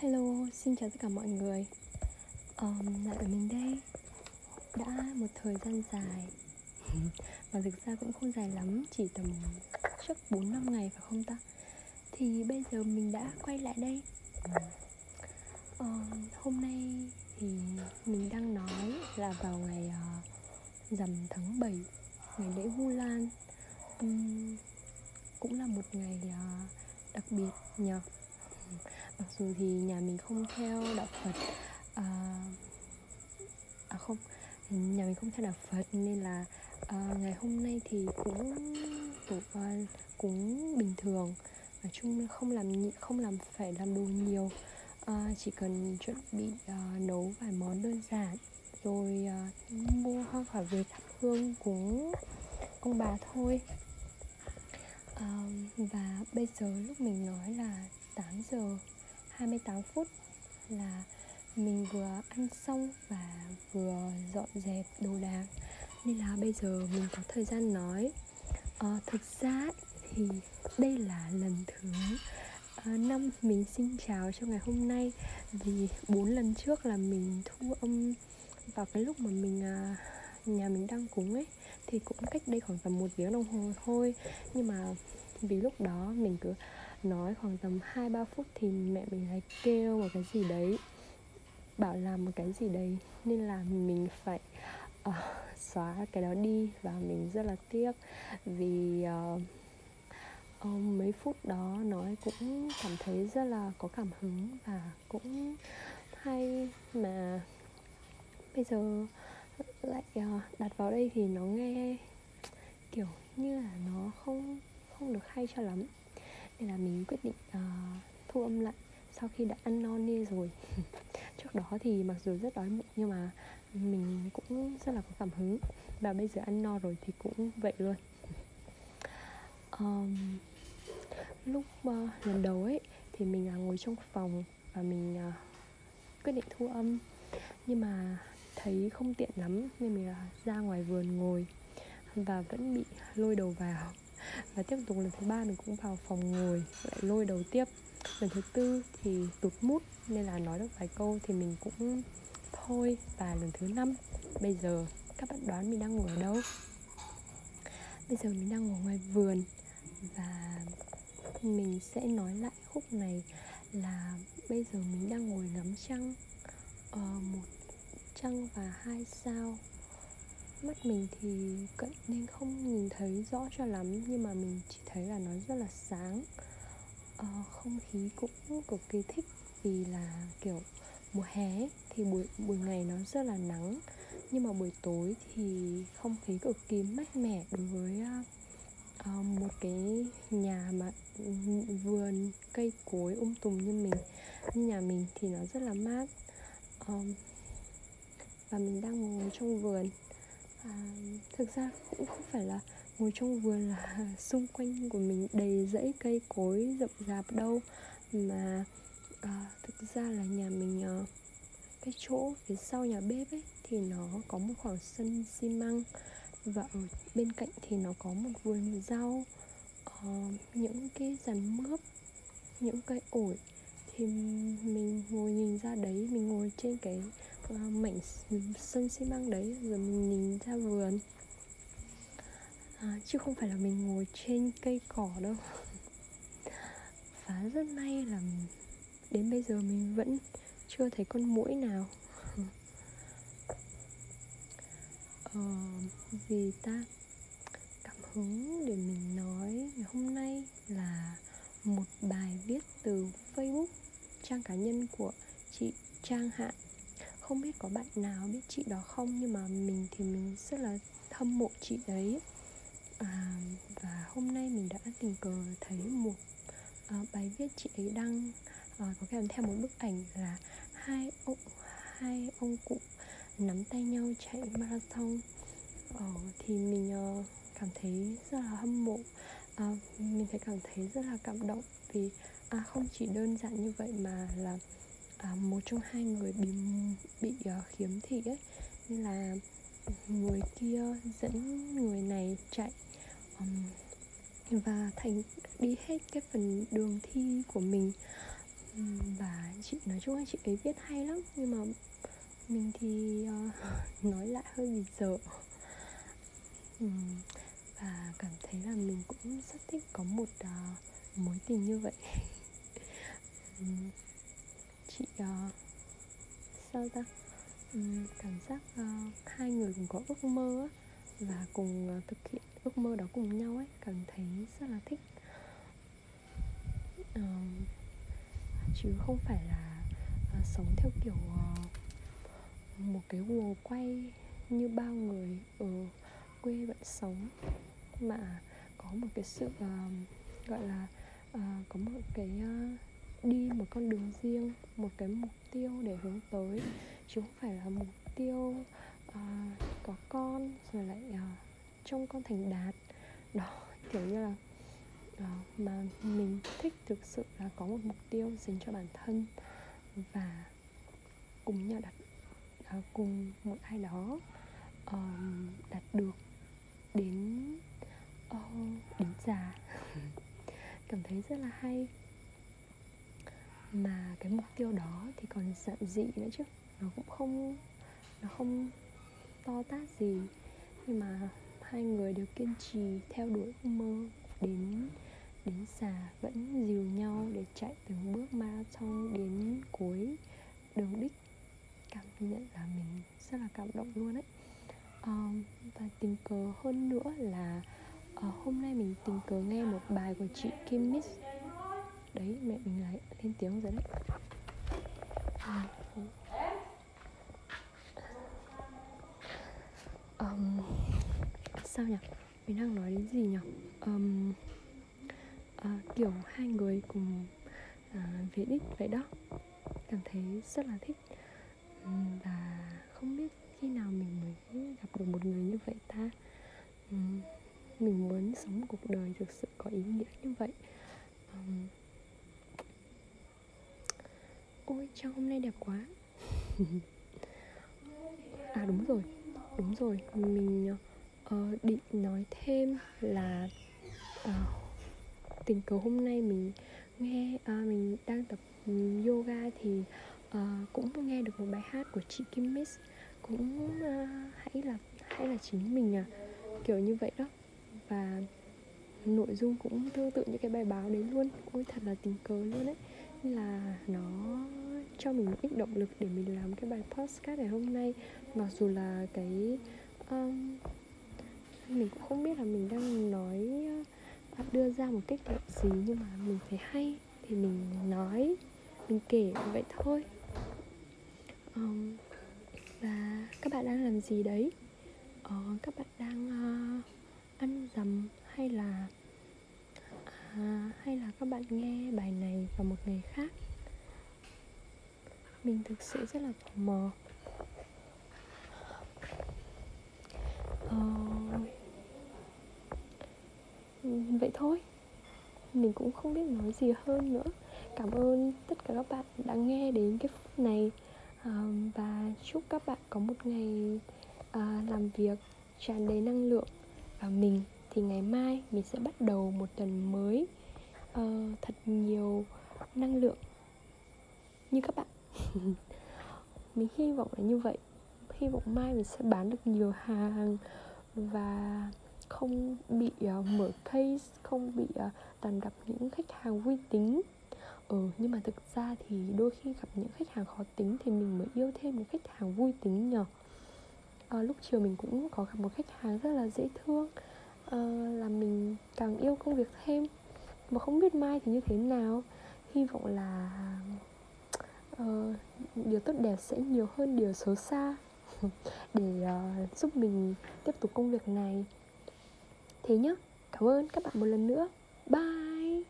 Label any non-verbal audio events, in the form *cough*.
Hello, xin chào tất cả mọi người. Um, Lại ở mình đây. Đã một thời gian dài. *laughs* Mà thực ra cũng không dài lắm Chỉ tầm chắc 4 năm ngày phải không ta? Thì bây giờ mình đã quay lại đây. Um, Hôm nay thì mình đang nói là vào ngày uh, rằm tháng 7 Ngày lễ Vu Lan. Um, Cũng là một ngày uh, đặc biệt nhờ mặc dù thì nhà mình không theo đạo phật. À, à không nhà mình không theo đạo phật nên là à, ngày hôm nay thì cũng cũng, à, cũng bình thường. Nói chung không làm không làm phải làm đồ nhiều. À, chỉ cần chuẩn bị à, nấu vài món đơn giản rồi à, mua hoa quả về thắp hương cúng ông bà thôi. À, và bây giờ lúc mình nói là 8 giờ. 28 phút là mình vừa ăn xong và vừa dọn dẹp đồ đạc. Nên là bây giờ mình có thời gian nói. À, thực ra thì đây là lần thứ ờ, năm mình xin chào cho ngày hôm nay. Vì bốn lần trước là mình thu âm vào cái lúc mà mình ờ, nhà mình đang cúng ấy thì cũng cách đây khoảng tầm một tiếng đồng hồ thôi. Nhưng mà vì lúc đó mình cứ nói khoảng tầm 2-3 phút thì mẹ mình lại kêu một cái gì đấy bảo làm một cái gì đấy nên là mình phải uh, xóa cái đó đi và mình rất là tiếc vì uh, uh, mấy phút đó nói cũng cảm thấy rất là có cảm hứng và cũng hay mà bây giờ lại uh, đặt vào đây thì nó nghe kiểu như là nó không không được hay cho lắm nên là mình quyết định uh, thu âm lại sau khi đã ăn no nê rồi. *laughs* Trước đó thì mặc dù rất đói bụng nhưng mà mình cũng rất là có cảm hứng và bây giờ ăn no rồi thì cũng vậy luôn. Um, lúc uh, lần đầu ấy thì mình uh, ngồi trong phòng và mình uh, quyết định thu âm. Nhưng mà thấy không tiện lắm nên mình uh, ra ngoài vườn ngồi và vẫn bị lôi đầu vào và tiếp tục lần thứ ba mình cũng vào phòng ngồi lại lôi đầu tiếp. Lần thứ tư thì tụt mút nên là nói được vài câu thì mình cũng thôi. Và lần thứ năm bây giờ các bạn đoán mình đang ngồi ở đâu? Bây giờ mình đang ngồi ngoài vườn. Và mình sẽ nói lại khúc này là bây giờ mình đang ngồi ngắm trăng ờ, một trăng và hai sao mắt mình thì cận nên không nhìn thấy rõ cho lắm nhưng mà mình chỉ thấy là nó rất là sáng. Ờ, không khí cũng cực kỳ thích vì là kiểu mùa hè thì buổi buổi ngày nó rất là nắng. Nhưng mà buổi tối thì không khí cực kỳ mát mẻ đối với uh, một cái nhà mà ừ, vườn cây cối um tùm như mình. Như nhà mình thì nó rất là mát. Um, và mình đang ngồi trong vườn à, thực ra cũng không phải là ngồi trong vườn là *laughs* xung quanh của mình đầy rẫy cây cối rậm rạp đâu. Mà à, thực ra là nhà mình à, cái chỗ phía sau nhà bếp ấy thì nó có một khoảng sân xi măng và ở bên cạnh thì nó có một vườn rau. Uh, những cái dàn mướp những cây ổi thì mình ngồi nhìn ra đấy mình ngồi trên cái mảnh sân xi măng đấy rồi mình nhìn ra vườn. À, chứ không phải là mình ngồi trên cây cỏ đâu. *laughs* Và rất may là đến bây giờ mình vẫn chưa thấy con mũi nào. *laughs* Ờ, gì ta? Cảm hứng để mình nói ngày hôm nay là một bài viết từ facebook trang cá nhân của chị trang hạn không biết có bạn nào biết chị đó không nhưng mà mình thì mình rất là hâm mộ chị đấy. À, và hôm nay mình đã tình cờ thấy một à, bài viết chị ấy đăng à, có kèm theo một bức ảnh là hai ông hai ông cụ nắm tay nhau chạy marathon. Ờ, thì mình uh, cảm thấy rất là hâm mộ. À, mình thấy cảm thấy rất là cảm động vì à, không chỉ đơn giản như vậy mà là à, một trong hai người bị bị uh, khiếm thị ấy. Nên là người kia dẫn người này chạy um, và thành đi hết cái phần đường thi của mình. Và chị nói chung là chị ấy viết hay lắm nhưng mà mình thì uh, *laughs* nói lại hơi bị dở và cảm thấy là mình cũng rất thích có một uh, mối tình như vậy. *laughs* chị uh, sao ta? Um, cảm giác uh, hai người cùng có ước mơ á, và cùng uh, thực hiện ước mơ đó cùng nhau ấy cảm thấy rất là thích. Uh, chứ không phải là uh, sống theo kiểu uh, một cái guồng quay như bao người ở quê vẫn sống mà có một cái sự uh, gọi là uh, có một cái uh, đi một con đường riêng một cái mục tiêu để hướng tới. Chứ không phải là mục tiêu uh, có con rồi lại uh, trông con thành đạt. Đó kiểu như là uh, mà mình thích thực sự là có một mục tiêu dành cho bản thân và cùng nhau đặt uh, cùng một ai đó uh, đạt được đến uh, đến già. *laughs* Cảm thấy rất là hay mà cái mục tiêu đó thì còn giản dị nữa chứ. Nó cũng không nó không to tát gì. Nhưng mà hai người đều kiên trì theo đuổi ước mơ đến đến già vẫn dìu nhau để chạy từng bước marathon đến cuối đường đích. Cảm nhận là mình rất là cảm động luôn ấy um, ờ, và tình cờ hơn nữa là uh, hôm nay mình tình cờ nghe một bài của chị Kim Miss đấy mẹ mình lại lên tiếng rồi đấy. Um, sao nhỉ? Mình đang nói đến gì nhỉ? Um, uh, kiểu hai người cùng uh, về đích vậy đó. Cảm thấy rất là thích. Um, và không biết khi nào mình mới gặp được một người như vậy ta. Um, mình muốn sống cuộc đời thực sự có ý nghĩa như vậy. Um, ôi trăng hôm nay đẹp quá. À đúng rồi đúng rồi. Mình uh, định nói thêm là uh, tình cờ hôm nay mình nghe uh, mình đang tập yoga thì uh, cũng nghe được một bài hát của chị Kim Miss. Cũng uh, hãy là hãy là chính mình à. Kiểu như vậy đó. Và nội dung cũng tương tự như cái bài báo đấy luôn. Ôi thật là tình cờ luôn đấy là nó cho mình một ít động lực để mình làm cái bài podcast ngày hôm nay. Mặc dù là cái um, mình cũng không biết là mình đang nói à, đưa ra một tiết kiệm gì nhưng mà mình thấy hay thì mình nói mình kể vậy thôi. Um, và các bạn đang làm gì đấy? Uh, các bạn đang uh, ăn dầm hay là à, hay là các bạn nghe bài này vào một ngày khác? Mình thực sự rất là tò mò. Uh, vậy thôi. Mình cũng không biết nói gì hơn nữa. Cảm ơn tất cả các bạn đã nghe đến cái phút này. À, và chúc các bạn có một ngày à, làm việc tràn đầy năng lượng. Và mình thì ngày mai mình sẽ bắt đầu một tuần mới uh, thật nhiều năng lượng như các bạn. *laughs* Mình hy vọng là như vậy. Hy vọng mai mình sẽ bán được nhiều hàng và không bị uh, mở case không bị ờ, uh, toàn gặp những khách hàng vui tính. Ừ nhưng mà thực ra thì đôi khi gặp những khách hàng khó tính thì mình mới yêu thêm những khách hàng vui tính nhờ. À, lúc chiều mình cũng có gặp một khách hàng rất là dễ thương uh, là mình càng yêu công việc thêm. Mà không biết mai thì như thế nào. Hy vọng là uh, điều tốt đẹp sẽ nhiều hơn điều xấu xa *laughs* để uh, giúp mình tiếp tục công việc này. Thế nhá. Cảm ơn các bạn một lần nữa. Bye!